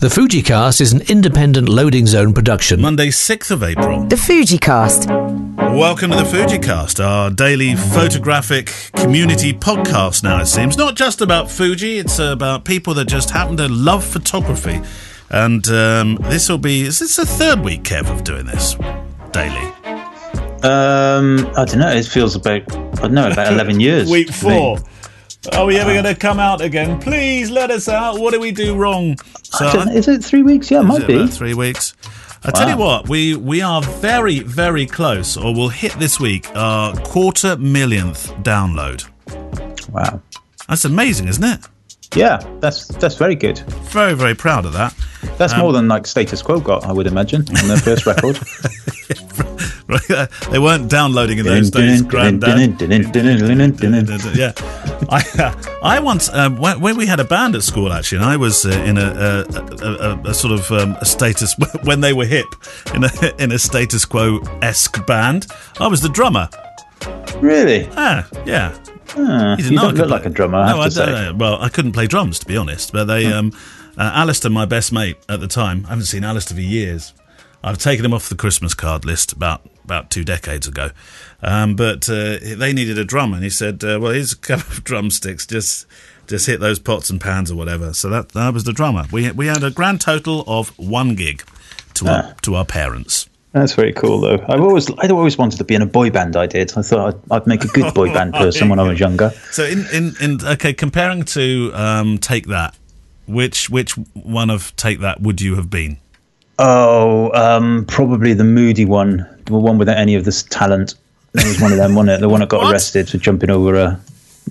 The Fujicast is an independent loading zone production. Monday, 6th of April. The Fujicast. Welcome to the Fujicast, our daily photographic community podcast now, it seems. Not just about Fuji, it's about people that just happen to love photography. And um, this will be, is this the third week, Kev, of doing this daily? Um, I don't know. It feels about I don't know about eleven years. Week to me. four. Are we ever going to come out again? Please let us out. What did we do wrong? So I. Is it three weeks? Yeah, it Is might it be. about three weeks. I tell you what, we we are very very close, or we'll hit this week our quarter millionth download. Wow. That's amazing, isn't it? Yeah, that's that's very good. Very very proud of that. That's Um, more than like Status Quo got, I would imagine, on their first record. they weren't downloading in those days, Grandad. yeah, I I once um, when, when we had a band at school actually, and I was uh, in a, a, a, a, a sort of um, a status when they were hip in a in a status quo esque band. I was the drummer. Really? Ah, yeah. Ah, He you didn't don't look like a drummer, I have no, to say. don't. Well, I couldn't play drums to be honest, but they, um, uh, Alistair, my best mate at the time, I haven't seen Alistair for years. I've taken him off the Christmas card list about about two decades ago, um, but uh, they needed a drummer, and he said, uh, "Well, here's a couple of drumsticks. Just just hit those pots and pans or whatever." So that that was the drummer. We we had a grand total of one gig to Ah. our to our parents. That's very cool, though. I've always, I'd always wanted to be in a boy band. I did. I thought I'd, I'd make a good boy band person when I was younger. So in, in, in okay, comparing to um, Take That, which which one of Take That would you have been? Oh, um, probably the moody one, the one without any of this talent. That was one of them, wasn't it? The one that got arrested for jumping over a,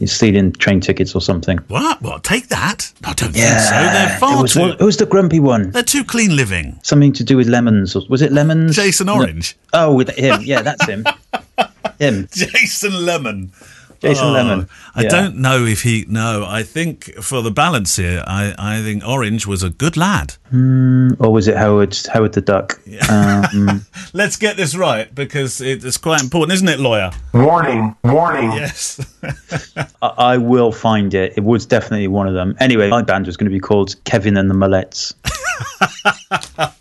stealing train tickets or something. What? What? Take That? I don't Yeah, think so. They're far it was, too. one- it was the grumpy one. they're too clean living. Something to do with lemons. Or, was it lemons? Jason No. Orange. Oh, with him. Yeah, that's him. him. Jason Lemon. Jason Oh, Lemon. I Yeah. don't know if he. No, I think for the balance here, I, I think Orange was a good lad. Or was it Howard? Howard the Duck. Um, Let's get this right because it's quite important, isn't it, lawyer? Warning, warning. Yes. I, I will find it. It was definitely one of them. Anyway, my band was going to be called Kevin and the Mallets.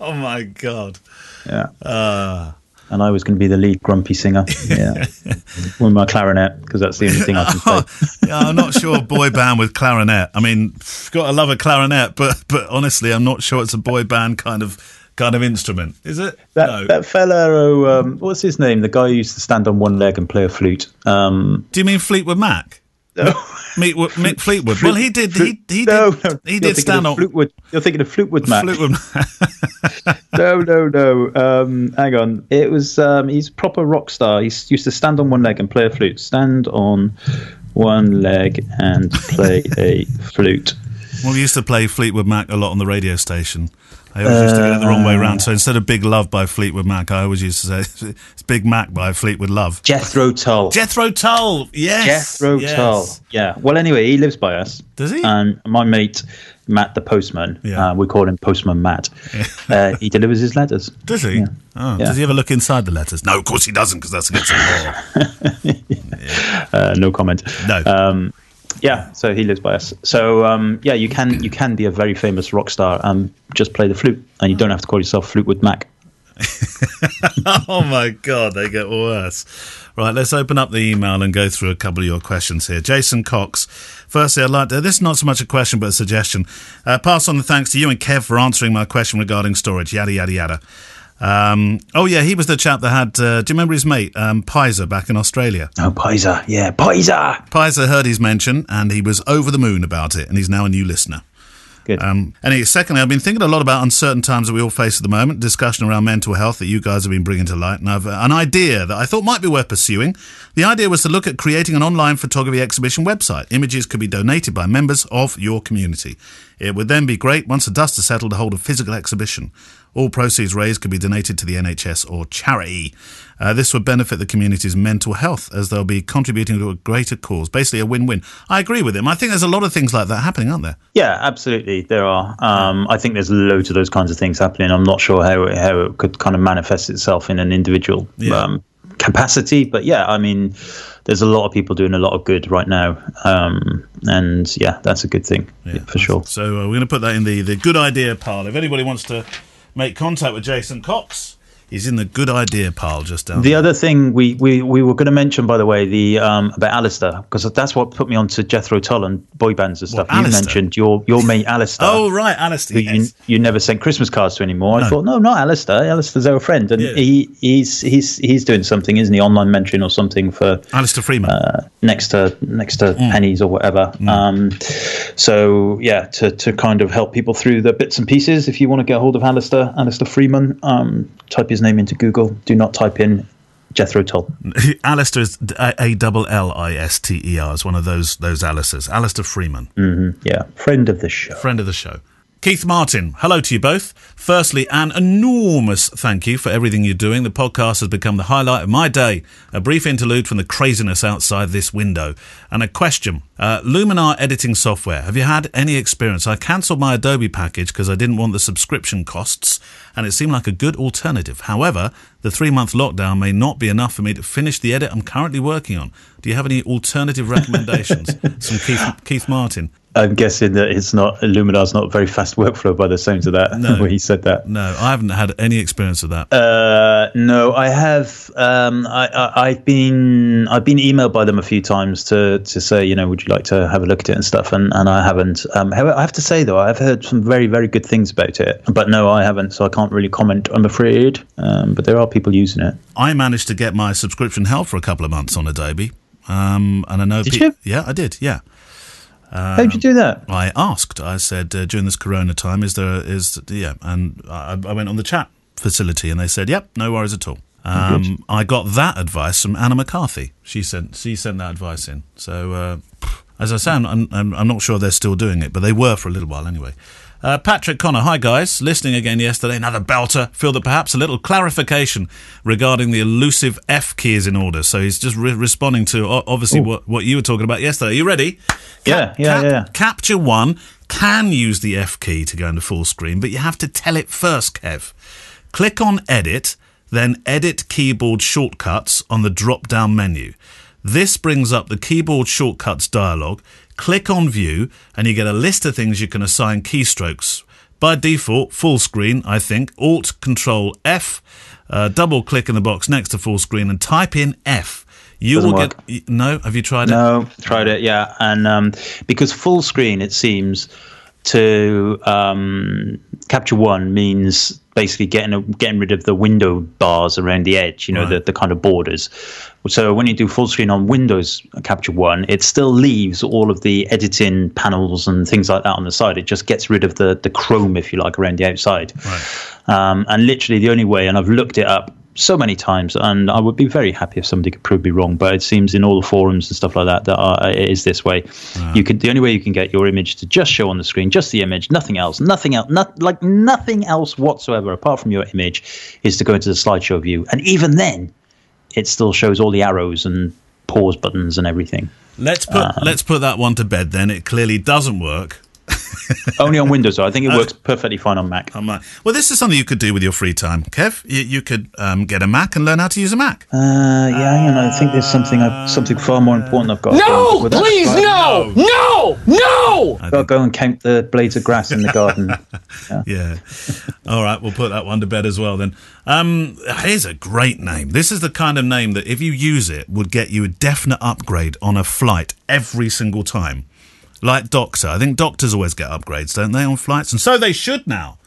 oh my god. Yeah. Uh, and I was going to be the lead grumpy singer. Yeah. with my clarinet, because that's the only thing I can play. yeah, I'm not sure boy band with clarinet. I mean, got to love a clarinet, but but honestly, I'm not sure it's a boy band kind of kind of instrument. Is it? That, no. that fella, who, um, what's his name? The guy who used to stand on one leg and play a flute. Um, Do you mean Fleetwood Mac? Meet Mick Fleetwood. well, he did. He he no, did. no, he did stand on Fleetwood. You're thinking of Fleetwood Mac. Fleetwood. no, no, no. Um, hang on. It was um, he's a proper rock star. He used to stand on one leg and play a flute. Stand on one leg and play a flute. well, we used to play Fleetwood Mac a lot on the radio station. I always used to get it the wrong way around. So instead of Big Love by Fleetwood Mac, I always used to say it's Big Mac by Fleetwood Love. Jethro Tull. Jethro Tull. Yes. Jethro yes. Tull. Yeah. Well, anyway, he lives by us. Does he? And my mate Matt, the postman. Yeah. Uh, we call him Postman Matt. uh, he delivers his letters. Does he? Oh, Yeah. Does he ever look inside the letters? No, of course he doesn't, because that's against the law. Uh, no comment. No. Um, yeah, so he lives by us. So um, yeah, you can you can be a very famous rock star and just play the flute, and you don't have to call yourself Fleetwood Mac. oh my god, they get worse. Right, let's open up the email and go through a couple of your questions here. Jason Cox. Firstly, I'd like to, this is not so much a question but a suggestion. Uh, pass on the thanks to you and Kev for answering my question regarding storage. Yada yada yada. Um, oh yeah, he was the chap that had. Uh, do you remember his mate, um, Pizer, back in Australia? Oh, Pizer, yeah, Pizer. Pizer heard his mention and he was over the moon about it, and he's now a new listener. Good. Um, and secondly, I've been thinking a lot about uncertain times that we all face at the moment, discussion around mental health that you guys have been bringing to light, and I've uh, an idea that I thought might be worth pursuing. The idea was to look at creating an online photography exhibition website. Images could be donated by members of your community. It would then be great once the dust has settled to hold a physical exhibition. All proceeds raised could be donated to the NHS or charity. Uh, this would benefit the community's mental health as they'll be contributing to a greater cause. Basically, a win-win. I agree with him. I think there's a lot of things like that happening, aren't there? Yeah, absolutely. There are. Um, I think there's loads of those kinds of things happening. I'm not sure how it, how it could kind of manifest itself in an individual Yeah. um, capacity, but yeah, I mean, there's a lot of people doing a lot of good right now, um, and yeah, that's a good thing yeah, for sure. So uh, we're going to put that in the the good idea pile. If anybody wants to make contact with Jason Cox He's in the good idea pile just down. The there. other thing we, we, we were going to mention, by the way, the um, about Alistair, because that's what put me on to Jethro Tull and boy bands and stuff. You mentioned your your mate Alistair. oh right, Alistair. Yes. You, you never sent Christmas cards to anymore. No. I thought, no, not Alistair. Alistair's our friend, and yeah. he he's he's he's doing something, isn't he? Online mentoring or something for Allister Freeman. Uh, next to next to mm. pennies or whatever. Mm. Um, so yeah, to to kind of help people through the bits and pieces. If you want to get hold of Alistair, Allister Freeman, um, type his name into Google. Do not type in Jethro Tull. Alistair is A double L I S T E R is one of those those Alistairs. Allister Freeman. Mm-hmm. Yeah, friend of the show. Friend of the show. Keith Martin, hello to you both. Firstly, an enormous thank you for everything you're doing. The podcast has become the highlight of my day. A brief interlude from the craziness outside this window. And a question. Uh, Luminar editing software. Have you had any experience? I cancelled my Adobe package because I didn't want the subscription costs, and it seemed like a good alternative. However, the three month lockdown may not be enough for me to finish the edit I'm currently working on. Do you have any alternative recommendations? Some Keith, Keith Martin. I'm guessing that it's not Luminar's not very fast workflow by the sounds of that. No, when he said that. No, I haven't had any experience of that. Uh, no, I have. Um, I, have been I've been emailed by them a few times to to say you know would you like to have a look at it and stuff, and, and I haven't. Um, I have to say though I've heard some very very good things about it, but no, I haven't, so I can't really comment. I'm afraid, um, but there are people using it. I managed to get my subscription held for a couple of months on Adobe. Um, and I know. Did pe- you? Yeah, I did. Yeah. Um, How'd you do that? I asked. I said uh, during this Corona time, is there is yeah, and I, I, went on the chat facility, and they said, "Yep, no worries at all." Oh, um, I got that advice from Anna McCarthy. She sent she sent that advice in. So uh, as I say, I'm, I'm, I'm not sure they're still doing it, but they were for a little while anyway. Uh, Patrick Connor, hi guys. Listening again yesterday, another belter. Feel that perhaps a little clarification regarding the elusive F key is in order. So he's just re- responding to obviously what, what you were talking about yesterday. Are you ready? Cap- yeah, yeah, cap- yeah. Capture One can use the F key to go into full screen, but you have to tell it first, Kev. Click on Edit, then Edit Keyboard Shortcuts on the drop down menu. This brings up the keyboard shortcuts dialog click on View, and you get a list of things you can assign keystrokes. By default, full screen, I think. Alt Control F, uh, double click in the box next to full screen, and type in F. You Doesn't will work. get. No, have you tried it? No, tried it. Yeah, and um, because full screen, it seems to um, capture one means basically getting a, getting rid of the window bars around the edge, you know, right. the, the kind of borders. So when you do full screen on Windows Capture One, it still leaves all of the editing panels and things like that on the side. It just gets rid of the the chrome, if you like, around the outside. Right. Um, and literally the only way, and I've looked it up so many times, and I would be very happy if somebody could prove me wrong. But it seems in all the forums and stuff like that that are, it is this way. You could the only way you can get your image to just show on the screen, just the image, nothing else, nothing else, not, like nothing else whatsoever apart from your image, is to go into the slideshow view, and even then, it still shows all the arrows and pause buttons and everything. Let's put um, let's put that one to bed. Then it clearly doesn't work Only on Windows, though. I think it uh, works perfectly fine on Mac. On Mac. Well, this is something you could do with your free time, Kev. You, you could um, get a Mac and learn how to use a Mac. Uh, yeah, you know, I think there's something I've, something far more important I've got. No, please, no, no, no. I've got to go and count the blades of grass in the garden. yeah. yeah. All right, we'll put that one to bed as well then. Um, here's a great name. This is the kind of name that, if you use it, would get you a definite upgrade on a flight every single time like Doctor. I think doctors always get upgrades, don't they, on flights? And so they should now.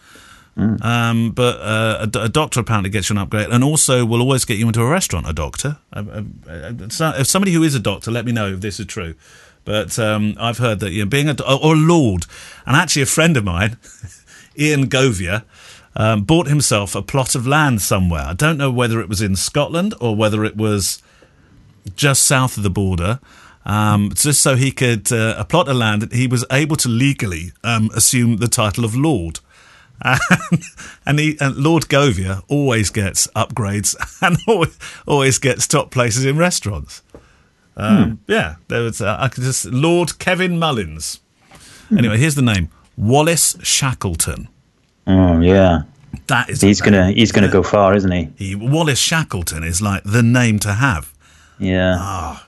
Mm. Um, but uh, a, a, doctor apparently gets you an upgrade, and also will always get you into a restaurant. A doctor, uh, uh, if somebody who is a doctor, let me know if this is true. But um, I've heard that you know, being a or a lord, and actually a friend of mine, Ian Govia, um, bought himself a plot of land somewhere. I don't know whether it was in Scotland or whether it was just south of the border um, just so he could uh, a plot of land. That he was able to legally um, assume the title of Lord. And, and, he, and Lord Govia always gets upgrades and always, always gets top places in restaurants. Um, hmm. Yeah, there was uh, I could just Lord Kevin Mullins. Hmm. Anyway, here's the name: Wallace Shackleton. Oh yeah, that is. He's gonna he's gonna go far, isn't he? he? Wallace Shackleton is like the name to have. Yeah. Oh,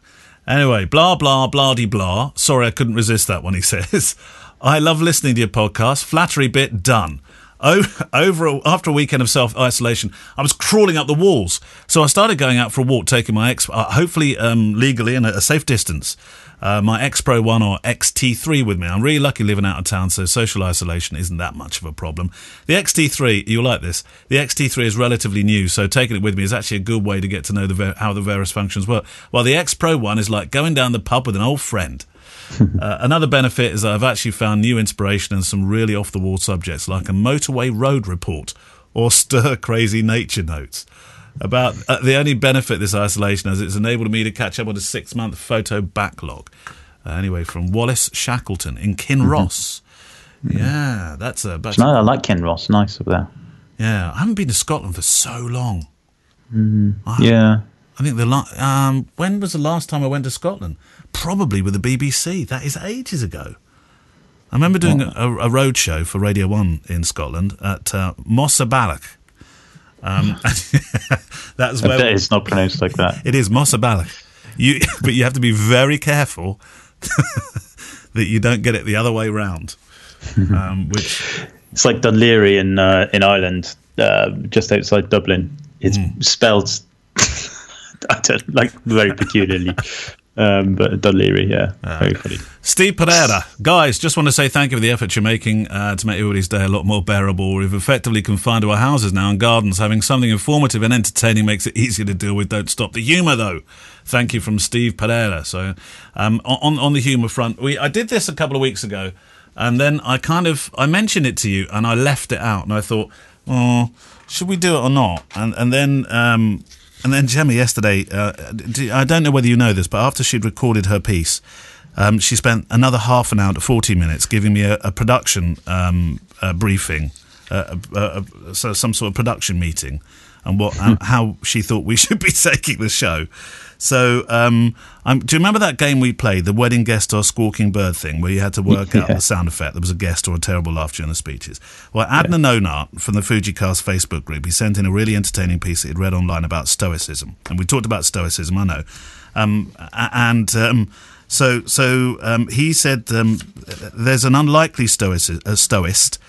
Anyway, blah, blah, blah, de blah. Sorry, I couldn't resist that one, he says. I love listening to your podcast. Flattery bit done. Over a, after a weekend of self isolation, I was crawling up the walls. So I started going out for a walk, taking my ex, uh, hopefully um, legally and at a safe distance, uh, my X Pro 1 or XT3 with me. I'm really lucky living out of town, so social isolation isn't that much of a problem. The XT3, you'll like this. The XT3 is relatively new, so taking it with me is actually a good way to get to know the how the various functions work. While the X Pro 1 is like going down the pub with an old friend. Uh, another benefit is that I've actually found new inspiration in some really off the wall subjects like a motorway road report or stir crazy nature notes. About uh, the only benefit this isolation has, it's enabled me to catch up on a six month photo backlog. Uh, anyway, from Wallace Shackleton in Kinross. Yeah, that's a. That's, No, I like Kinross. Nice up there. yeah, I haven't been to Scotland for so long. Yeah. I think the last. um, when was the last time I went to Scotland? Probably with the BBC. That is ages ago. I remember doing a, a road show for Radio One in Scotland at uh, Mossaballoch. Um, that's where it's not pronounced like that. it is Mossaballoch. You, but you have to be very careful that you don't get it the other way round. Um, which It's like Dunleary in uh, in Ireland, uh, just outside Dublin. It's spelled I don't like very peculiarly. Um, but Dunleary, yeah, very funny. Steve Pereira, guys, just want to say thank you for the effort you're making uh, to make everybody's day a lot more bearable. We've effectively confined to our houses now and gardens. Having something informative and entertaining makes it easier to deal with. Don't stop the humour, though. Thank you from Steve Pereira. So, um, on on the humour front, we I did this a couple of weeks ago, and then I kind of I mentioned it to you, and I left it out, and I thought, oh, should we do it or not? And and then. Um, and then Gemma yesterday, uh, I don't know whether you know this, but after she'd recorded her piece, um, she spent another half an hour to 40 minutes giving me a, a production um, uh briefing, uh, uh, so some sort of production meeting, and what and how she thought we should be taking the show. So, um, do you remember that game we played, the wedding guest or squawking bird thing, where you had to work out the sound effect? There was a guest or a terrible laugh during the speeches. Well, Adnan Onart from the Fujicast Facebook group, he sent in a really entertaining piece that he'd read online about Stoicism, and we talked about Stoicism, I know, um, and. Um, so, so um, he said um, there's an unlikely stoici- uh, stoist, st-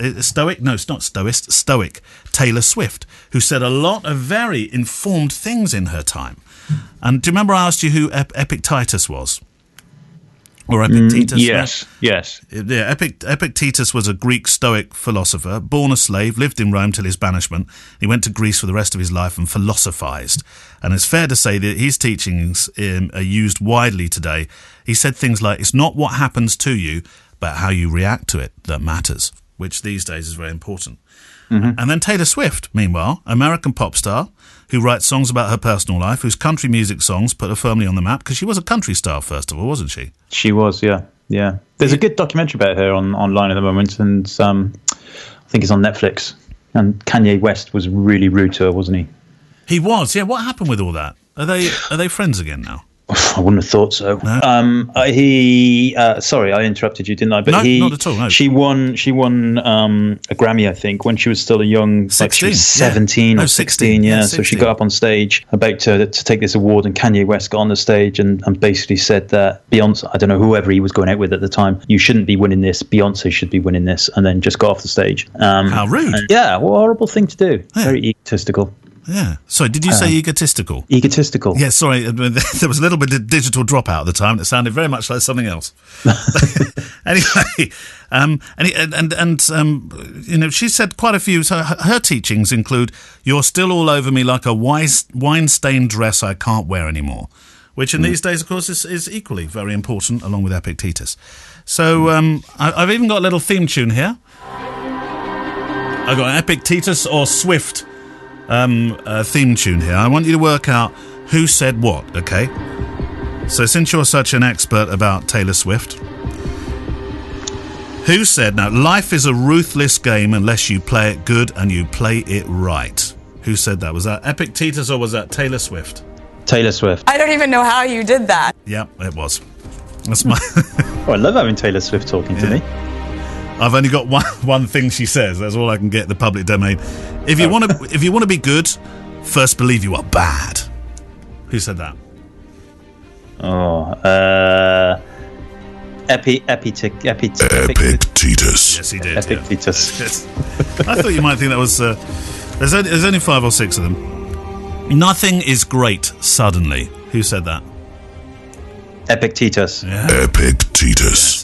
Uh, stoic, no, it's not stoist, stoic, Taylor Swift, who said a lot of very informed things in her time. And do you remember I asked you who Ep- Epictetus was? Or mm, Epictetus? Yes, yes. Uh, yeah, Epic, Epictetus was a Greek Stoic philosopher, born a slave, lived in Rome till his banishment. He went to Greece for the rest of his life and philosophized. And it's fair to say that his teachings um, are used widely today. He said things like, "It's not what happens to you, but how you react to it that matters," which these days is very important. And then Taylor Swift, meanwhile, American pop star who writes songs about her personal life, whose country music songs put her firmly on the map because she was a country star first of all, wasn't she? She was, yeah, yeah. There's a good documentary about her on online at the moment, and um, I think it's on Netflix. And Kanye West was really rude to her, wasn't he? He was, yeah. What happened with all that? Are they are they friends again now? I wouldn't have thought so. No. Um, he, uh, sorry, I interrupted you, didn't I? But No, he, not at all, no. She won. She won um, a Grammy, I think, when she was still a young, like she 16, was yeah. seventeen No, 16, sixteen. Yeah, yeah, so she got up on stage about to to take this award, and Kanye West got on the stage and, and basically said that Beyonce, I don't know whoever he was going out with at the time, you shouldn't be winning this. Beyonce should be winning this, and then just got off the stage. Um, How rude. and- yeah, what a horrible thing to do. Very egotistical. Yeah. Sorry, did you say egotistical? Egotistical. Yeah, sorry. There was a little bit of digital dropout at the time. It sounded very much like something else. anyway, um, and and and, um, you know, she said quite a few. So her, her teachings include, "You're still all over me like a wine stained dress I can't wear anymore," which in these days, of course, is, is equally very important, along with Epictetus. So um, I, I've even got a little theme tune here. I've got Epictetus or Swift um, uh, theme tune here. I want you to work out who said what, okay? So, since you're such an expert about Taylor Swift, who said, now, life is a ruthless game unless you play it good and you play it right? Who said that? Was that Epictetus or was that Taylor Swift? Taylor Swift. I don't even know how you did that. Yeah, it was. That's my. Oh, I love having Taylor Swift talking to me. I've only got one one thing she says. That's all I can get the public domain. If you want to, if you want to be good, first believe you are bad. Who said that? Oh, uh, epi, epitic, epitic, Epictetus. Yes, he did. yeah. Yes. I thought you might think that was. Uh, there's, only, there's only five or six of them. Nothing is great suddenly. Who said that? Epictetus. Epictetus.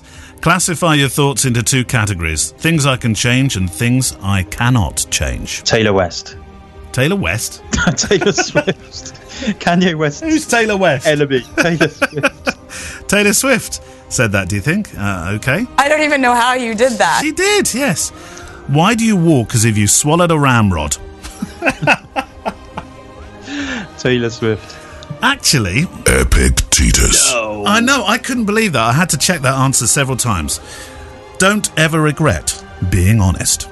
Classify your thoughts into two categories things I can change and things I cannot change. Taylor West. Taylor West? Taylor Swift. Kanye West. Who's Taylor West? Enemy. Taylor Swift. Taylor Swift said that, do you think? Uh, okay. I don't even know how you did that. She did, yes. Why do you walk as if you swallowed a ramrod? Taylor Swift. Actually, Epic Epictetus. I know, I couldn't believe that. I had to check that answer several times. Don't ever regret being honest.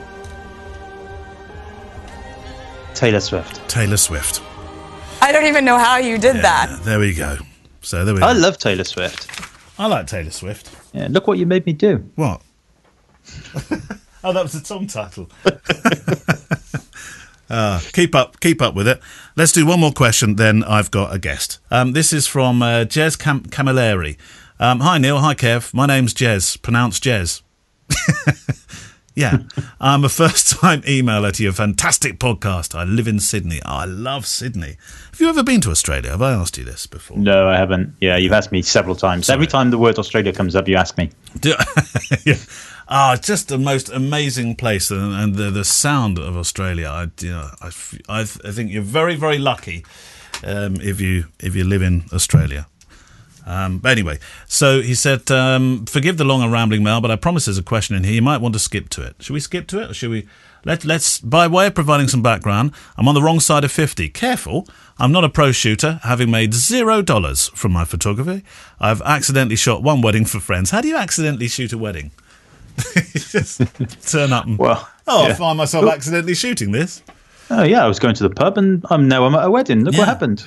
Taylor Swift. Taylor Swift. I don't even know how you did that. There we go. So there we go. I love Taylor Swift. I like Taylor Swift. Yeah, look what you made me do. What? oh, that was the song title. uh, keep up, keep up with it. Let's do one more question, then I've got a guest. Um, this is from uh, Jez Cam- Camilleri. Um, hi Neil, hi Kev. My name's Jez, pronounced Jez. yeah, I'm a first-time emailer to your fantastic podcast. I live in Sydney. I love Sydney. Have you ever been to Australia? Have I asked you this before? No, I haven't. Yeah, you've asked me several times. Every time the word Australia comes up, you ask me. Do, yeah. Ah, just the most amazing place, and, and the the sound of Australia. I, you know, I, I I think you're very very lucky um, if you if you live in Australia. Um, but anyway, so he said, um, "Forgive the long and rambling mail, but I promise there's a question in here. You might want to skip to it. Should we skip to it, or should we? Let, let's. By way of providing some background, I'm on the wrong side of fifty. Careful, I'm not a pro shooter, having made zero dollars from my photography. I've accidentally shot one wedding for friends. How do you accidentally shoot a wedding? You just turn up and Well, oh, I find myself accidentally shooting this. Oh yeah, I was going to the pub and I'm now I'm at a wedding. Look Yeah. what happened.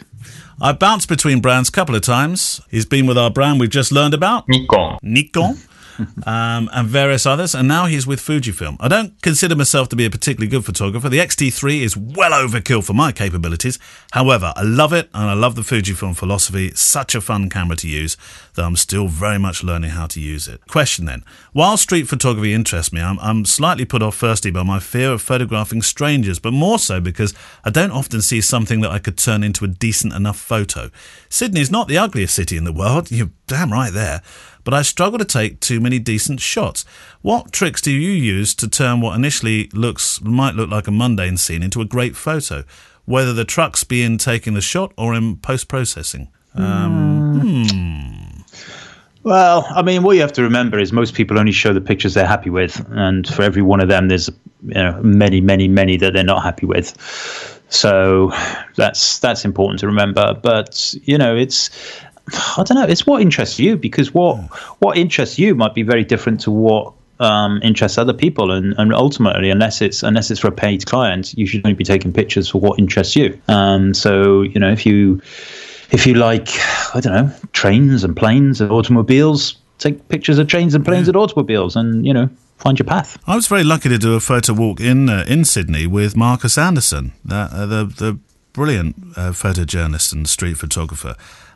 I bounced between brands a couple of times. He's been with our brand we've just learned about, Nikon. Nikon, um, and various others, and now he's with Fujifilm. I don't consider myself to be a particularly good photographer. The X-T3 is well overkill for my capabilities. However, I love it, and I love the Fujifilm philosophy. It's such a fun camera to use, though I'm still very much learning how to use it. Question then. While street photography interests me, I'm, I'm slightly put off firstly by my fear of photographing strangers, but more so because I don't often see something that I could turn into a decent enough photo. Sydney's not the ugliest city in the world, you're damn right there, but I struggle to take too many decent shots. What tricks do you use to turn what initially looks might look like a mundane scene into a great photo, whether the trucks be in taking the shot or in post processing? Hmm. Well, I mean, what you have to remember is most people only show the pictures they're happy with, and for every one of them, there's you know many, many, many that they're not happy with. So that's that's important to remember. But you know, it's I don't know. It's what interests you because what what interests you might be very different to what um, interests other people, and, and ultimately, unless it's unless it's for a paid client, you should only be taking pictures for what interests you. Um, so you know, if you if you like, I don't know, trains and planes and automobiles, take pictures of trains and planes and automobiles, and you know, find your path. I was very lucky to do a photo walk in uh, in Sydney with Markus Andersen, uh, the the brilliant uh, photojournalist and street photographer,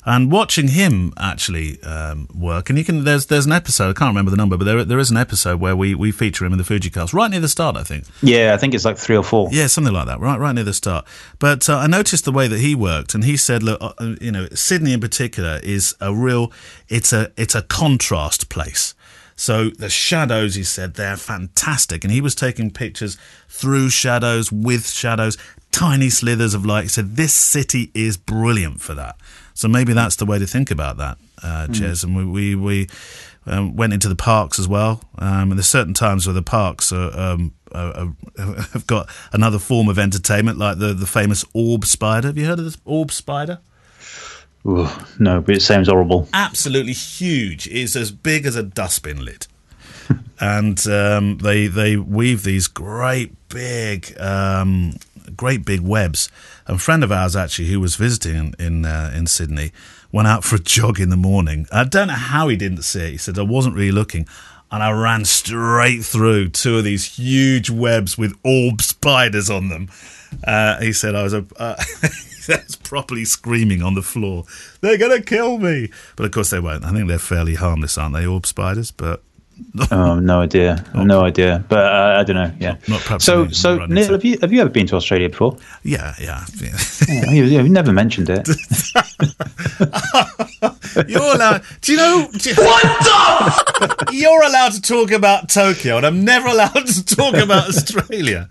and watching him actually um, work. And you can there's there's an episode I can't remember the number, but there there is an episode where we we feature him in the Fuji Fujicast right near the start, I think. Yeah, I think it's like three or four. Yeah, something like that, right, right near the start. But uh, I noticed the way that he worked, and he said, "Look, uh, uh, you know, Sydney in particular is a real, it's a, it's a contrast place." So the shadows, he said, they're fantastic, and he was taking pictures through shadows, with shadows, tiny slithers of light. He said, "This city is brilliant for that." So maybe that's the way to think about that, uh, Jez. And we we, we um, went into the parks as well. Um, and there's certain times where the parks are, um, are, are, have got another form of entertainment, like the the famous orb spider. Have you heard of this orb spider? Ooh, no, but it sounds horrible. Absolutely huge. It's as big as a dustbin lid. and um, they they weave these great big um, great big webs. And a friend of ours actually who was visiting in uh, in Sydney went out for a jog in the morning. I don't know how he didn't see it. He said I wasn't really looking. And I ran straight through two of these huge webs with orb spiders on them. Uh, he said I was a. Uh, properly screaming on the floor. They're going to kill me. But of course they won't. I think they're fairly harmless, aren't they, orb spiders? But Oh, no idea, no idea. But uh, I don't know. Yeah. Not perhaps so, so running Neil, to- have you have you ever been to Australia before? yeah, yeah. yeah. Yeah, you, you've never mentioned it. You're allowed. Do you know? Do you, what the? You're allowed to talk about Tokyo, and I'm never allowed to talk about Australia.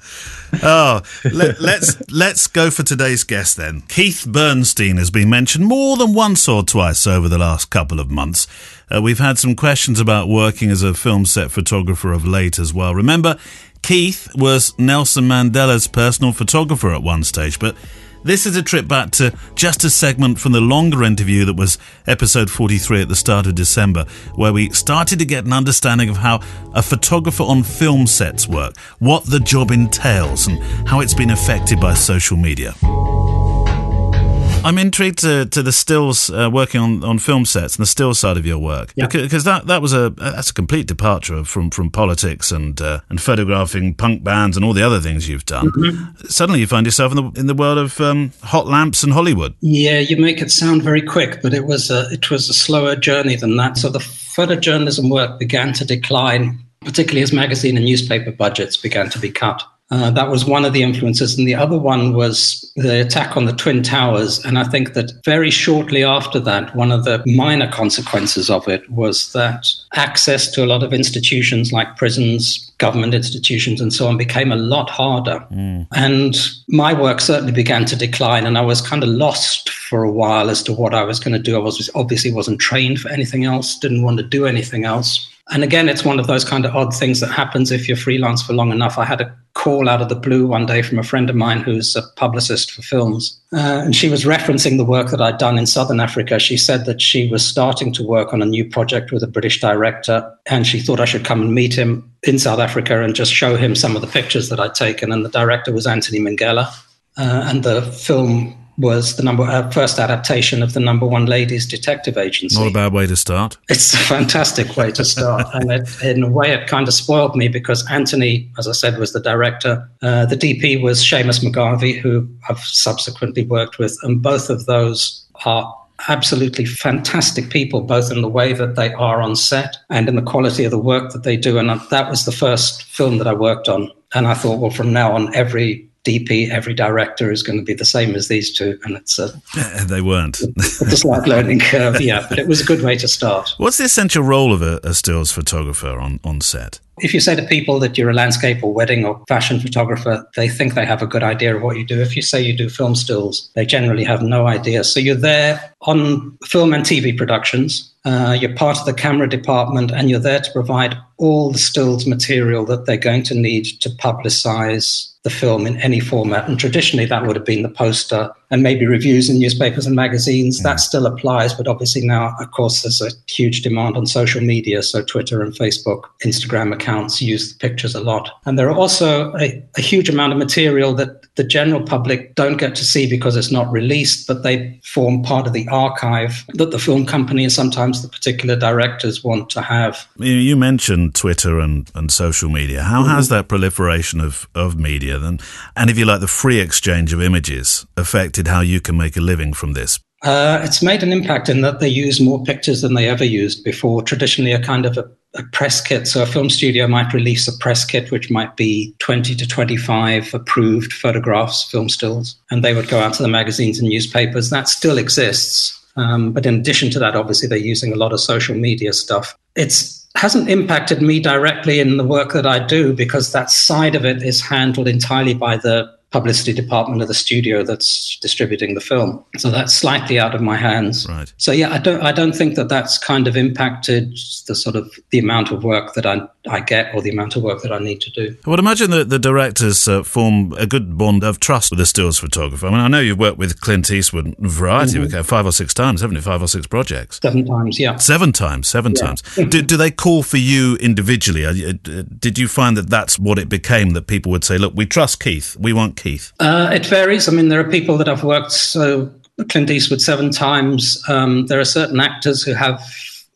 Oh, let, let's let's go for today's guest then. Keith Bernstein has been mentioned more than once or twice over the last couple of months. Uh, we've had some questions about working as a film set photographer of late as well. Remember, Keith was Nelson Mandela's personal photographer at one stage, but this is a trip back to just a segment from the longer interview that was episode 43 at the start of December, where we started to get an understanding of how a photographer on film sets work, what the job entails, and how it's been affected by social media. I'm intrigued to, to the stills uh, working on, on film sets and the still side of your work Yeah. because, because that, that was a that's a complete departure from, from politics and uh, and photographing punk bands and all the other things you've done. Suddenly you find yourself in the in the world of um, hot lamps and Hollywood. Yeah, you make it sound very quick, but it was a it was a slower journey than that. So the photojournalism work began to decline, particularly as magazine and newspaper budgets began to be cut. Uh, that was one of the influences, and the other one was the attack on the Twin Towers. And I think that very shortly after that, one of the minor consequences of it was that access to a lot of institutions like prisons, government institutions, and so on became a lot harder. And my work certainly began to decline, and I was kind of lost for a while as to what I was going to do. I was obviously wasn't trained for anything else, didn't want to do anything else. And again, it's one of those kind of odd things that happens if you're freelance for long enough. I had a call out of the blue one day from a friend of mine who's a publicist for films. Uh, and she was referencing the work that I'd done in Southern Africa. She said that she was starting to work on a new project with a British director, and she thought I should come and meet him in South Africa and just show him some of the pictures that I'd taken. And the director was Anthony Minghella. Uh, and the film was the number uh, first adaptation of the number one ladies detective agency. Not a bad way to start. It's a fantastic way to start. and it, in a way, it kind of spoiled me because Anthony, as I said, was the director. Uh, the DP was Seamus McGarvey, who I've subsequently worked with. And both of those are absolutely fantastic people, both in the way that they are on set and in the quality of the work that they do. And that was the first film that I worked on. And I thought, well, from now on, every DP, every director is going to be the same as these two. And it's a, uh, they weren't. it's a slight learning curve, yeah, but it was a good way to start. What's the essential role of a, a stills photographer on, on set? If you say to people that you're a landscape or wedding or fashion photographer, they think they have a good idea of what you do. If you say you do film stills, they generally have no idea. So you're there on film and TV productions. Uh, you're part of the camera department and you're there to provide all the stills material that they're going to need to publicize the film in any format. And traditionally, that would have been the poster and maybe reviews in newspapers and magazines. That mm. still applies, but obviously now, of course, there's a huge demand on social media. So Twitter and Facebook, Instagram accounts use the pictures a lot. And there are also a, a huge amount of material that the general public don't get to see because it's not released, but they form part of the archive that the film company and sometimes the particular directors want to have. You, mentioned Twitter and, and social media. How has mm. that proliferation of, of media then, and if you like, the free exchange of images affected how you can make a living from this? Uh, it's made an impact in that they use more pictures than they ever used before. Traditionally, a kind of a, a, press kit. So a film studio might release a press kit, which might be 20 to 25 approved photographs, film stills, and they would go out to the magazines and newspapers. That still exists. Um, but in addition to that, obviously, they're using a lot of social media stuff. It's hasn't impacted me directly in the work that I do because that side of it is handled entirely by the publicity department of the studio that's distributing the film. So that's slightly out of my hands. Right. So yeah, I don't I don't think that that's kind of impacted the sort of the amount of work that I I get or the amount of work that I need to do. I would imagine that the directors uh, form a good bond of trust with the stills photographer. I mean, I know you've worked with Clint Eastwood a variety Mm-hmm. of five or six times, haven't you? Five or six projects. Seven times, yeah. Seven times, seven times. Do, do they call for you individually? Uh, Did you find that that's what it became? That people would say, "Look, we trust Keith. We want Keith." Uh, it varies. I mean, there are people that I've worked so Clint Eastwood seven times. Um, there are certain actors who have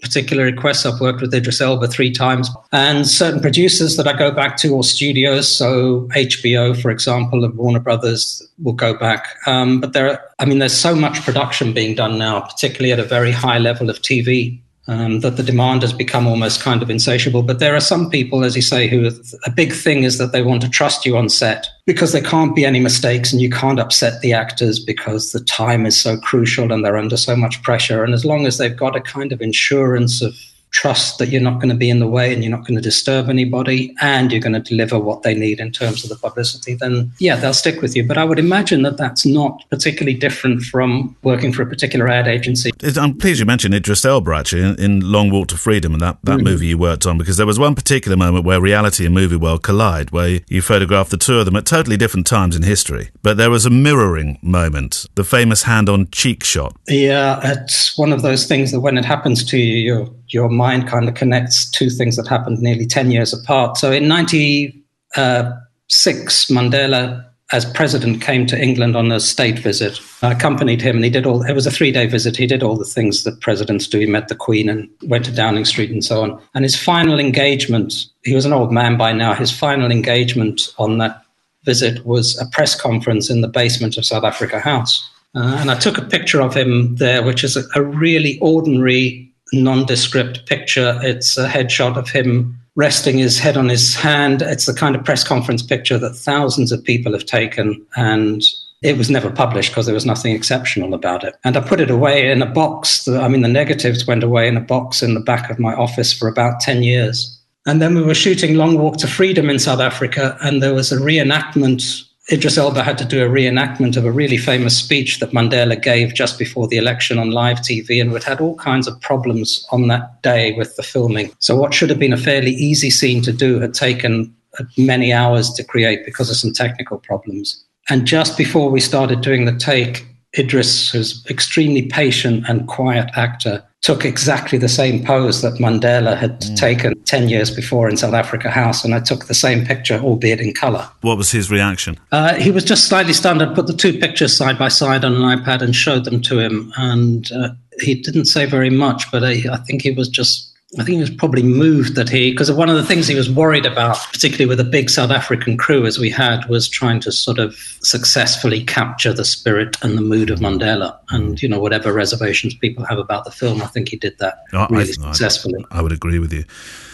particular requests. I've worked with Idris Elba three times, and certain producers that I go back to, or studios. So HBO, for example, and Warner Brothers will go back. Um, but there, are, I mean, there's so much production being done now, particularly at a very high level of TV um, that the demand has become almost kind of insatiable. But there are some people, as you say, who a big thing is that they want to trust you on set because there can't be any mistakes and you can't upset the actors because the time is so crucial and they're under so much pressure. And as long as they've got a kind of insurance of trust that you're not going to be in the way and you're not going to disturb anybody and you're going to deliver what they need in terms of the publicity, then yeah, they'll stick with you. But I would imagine that that's not particularly different from working for a particular ad agency. I'm pleased you mentioned Idris Elba actually in, in Long Walk to Freedom and that, that mm. movie you worked on because there was one particular moment where reality and movie world collide where you photographed the two of them at totally different times in history. But there was a mirroring moment, the famous hand on cheek shot. Yeah, it's one of those things that when it happens to you, you're your mind kind of connects two things that happened nearly 10 years apart. So in 96, Mandela, as president, came to England on a state visit. I accompanied him, and he did all. It was a three-day visit. He did all the things that presidents do. He met the Queen and went to Downing Street and so on. And his final engagement. He was an old man by now. His final engagement on that visit was a press conference in the basement of South Africa House. Uh, and I took a picture of him there, which is a, a really ordinary nondescript picture. It's a headshot of him resting his head on his hand. It's the kind of press conference picture that thousands of people have taken, and it was never published because there was nothing exceptional about it. And I put it away in a box. I mean, the negatives went away in a box in the back of my office for about 10 years. And then we were shooting Long Walk to Freedom in South Africa, and there was a reenactment Idris Elba had to do a reenactment of a really famous speech that Mandela gave just before the election on live TV, and it had all kinds of problems on that day with the filming. So, what should have been a fairly easy scene to do had taken many hours to create because of some technical problems. And just before we started doing the take, Idris, who's extremely patient and quiet actor, took exactly the same pose that Mandela had mm. taken 10 years before in South Africa House. And I took the same picture, albeit in color. What was his reaction? Uh, he was just slightly stunned. I put the two pictures side by side on an iPad and showed them to him. And uh, he didn't say very much, but I, I think he was just I think he was probably moved that he, because one of the things he was worried about, particularly with a big South African crew as we had, was trying to sort of successfully capture the spirit and the mood of Mandela. And, you know, whatever reservations people have about the film, I think he did that oh, really I, successfully. I, I, would agree with you.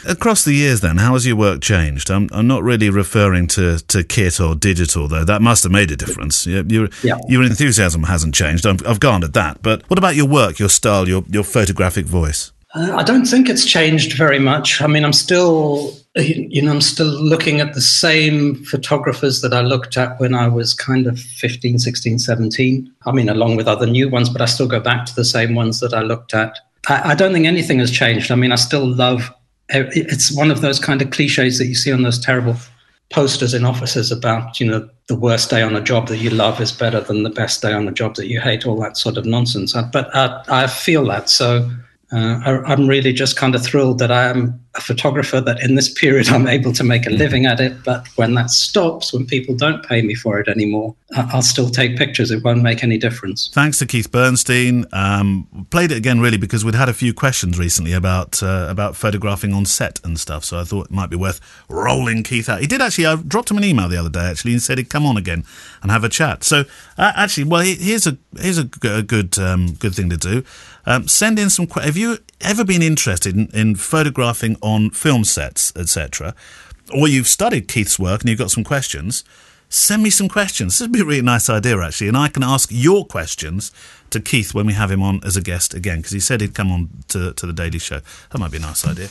Across the years, then, how has your work changed? I'm, I'm not really referring to, to kit or digital, though. That must have made a difference. Your, yeah. your enthusiasm hasn't changed. I've, I've garnered that. But what about your work, your style, your, your photographic voice? Uh, I don't think it's changed very much. I mean, I'm still, you know, I'm still looking at the same photographers that I looked at when I was kind of 15, 16, 17. I mean, along with other new ones, but I still go back to the same ones that I looked at. I, I don't think anything has changed. I mean, I still love, it's one of those kind of cliches that you see on those terrible posters in offices about, you know, the worst day on a job that you love is better than the best day on a job that you hate, all that sort of nonsense. But I, I feel that. So, uh, I, am really just kind of thrilled that I am a photographer that in this period I'm able to make a living at it. But when that stops, when people don't pay me for it anymore, I'll still take pictures. It won't make any difference. Thanks to Keith Bernstein. Um, played it again really because we'd had a few questions recently about uh, about photographing on set and stuff. So I thought it might be worth rolling Keith out. He did actually. I dropped him an email the other day actually and said he'd come on again and have a chat. So uh, actually, well, here's a here's a, a good um, good thing to do. Um, send in some. Have you ever been interested in, in photographing on film sets, etc., or you've studied Keith's work and you've got some questions? Send me some questions. This would be a really nice idea, actually, and I can ask your questions to Keith when we have him on as a guest again because he said he'd come on to, to the Daily Show. That might be a nice idea.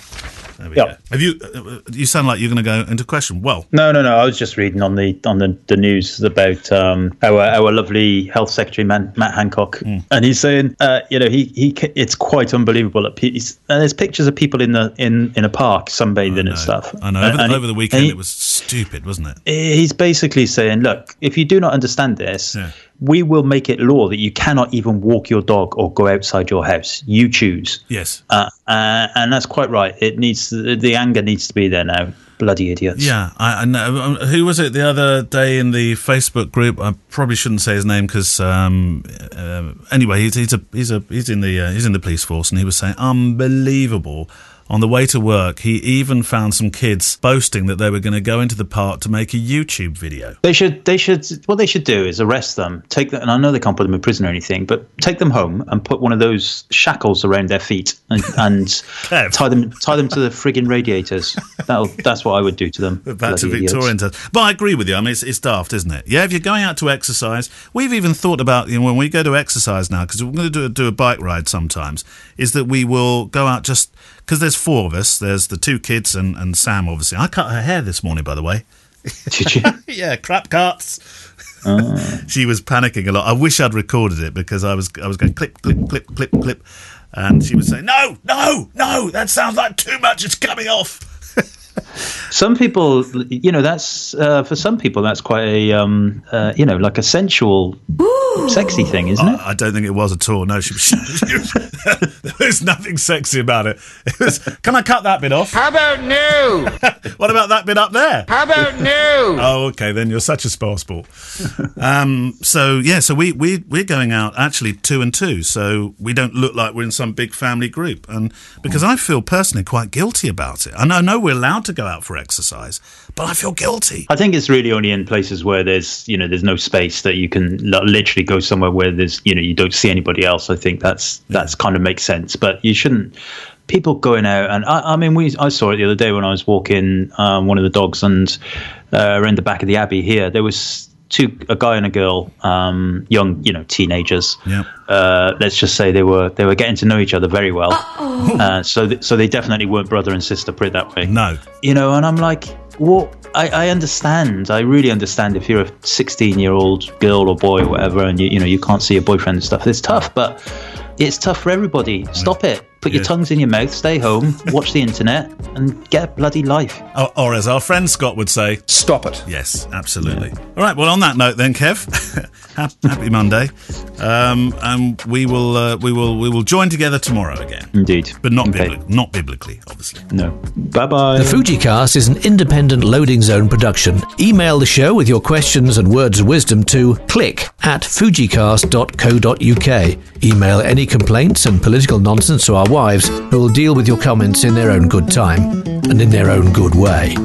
There we yep. go. Have you? Uh, you sound like you're going to go into question. Well, no, no, no. I was just reading on the on the, the news about um, our our lovely Health Secretary Man, Matt Hancock, mm. and he's saying, uh, you know, he he it's quite unbelievable. That and there's pictures of people in the in in a park sunbathing and stuff. I know. Over, and, over the weekend, he, it was stupid, wasn't it? He's basically saying, look, if you do not understand this. Yeah we will make it law that you cannot even walk your dog or go outside your house. You choose. Yes. Uh, uh, and that's quite right. It needs the, anger needs to be there now. Bloody idiots. Yeah, I, I know. Um, Who was it the other day in the Facebook group? I probably shouldn't say his name because um, uh, anyway, he's he's a he's a he's in the uh, he's in the police force, and he was saying unbelievable. On the way to work, he even found some kids boasting that they were going to go into the park to make a YouTube video. They should. They should. What they should do is arrest them. Take them, and I know they can't put them in prison or anything, but take them home and put one of those shackles around their feet and, and tie them. Tie them to the frigging radiators. That'll, that's what I would do to them. Back to. Victorian times. But I agree with you. I mean, it's, it's daft, isn't it? Yeah, if you're going out to exercise, we've even thought about, you know, when we go to exercise now, because we're going to do, do a bike ride sometimes, is that we will go out just, because there's four of us. There's the two kids and, and Sam, obviously. I cut her hair this morning, by the way. Did you? yeah, crap cuts. Ah. she was panicking a lot. I wish I'd recorded it because I was I was going clip, clip, clip, clip, clip. And she was saying, no, no, no, that sounds like too much. It's coming off. Some people, you know, that's uh, for some people that's quite a, um, uh, you know, like a sensual, sexy thing, isn't it? I, I don't think it was at all. No, she was, she was- there was nothing sexy about it. It was. Can I cut that bit off? How about new? What about that bit up there? How about new? Oh, okay. Then you're such a spoil sport. Um, so yeah, so we we we're going out actually two and two, so we don't look like we're in some big family group, and because I feel personally quite guilty about it. And I know we're allowed to go out for exercise, but I feel guilty. I think it's really only in places where there's, you know, there's no space that you can literally go somewhere where there's, you know, you don't see anybody else. I think that's that's kind of makes sense, but you shouldn't. People going out, and I, I mean, we I saw it the other day when I was walking um, one of the dogs, and uh, around the back of the abbey here, there was two, a guy and a girl, um, young, you know, teenagers. Yeah. Uh, let's just say they were they were getting to know each other very well. Uh, so th- so they definitely weren't brother and sister. Put it that way No, you know, and I'm like, what? I, I understand. I really understand if you're a 16 year old girl or boy or whatever, and you, you know you can't see your boyfriend and stuff. It's tough, but it's tough for everybody. Stop it. Put your Yeah. tongues in your mouth. Stay home. Watch the internet and get a bloody life. or, or as our friend Scott would say, Stop it. Yes, absolutely. All right. Well, on that note, then, Kev, happy Monday, um, and we will uh, we will we will join together tomorrow again, Indeed, but not Okay. bibli- not biblically, obviously. No. Bye bye. The FujiCast is an independent loading zone production. Email the show with your questions and words of wisdom to click at fujicast.co.uk. Email any complaints and political nonsense to our wives, who will deal with your comments in their own good time and in their own good way.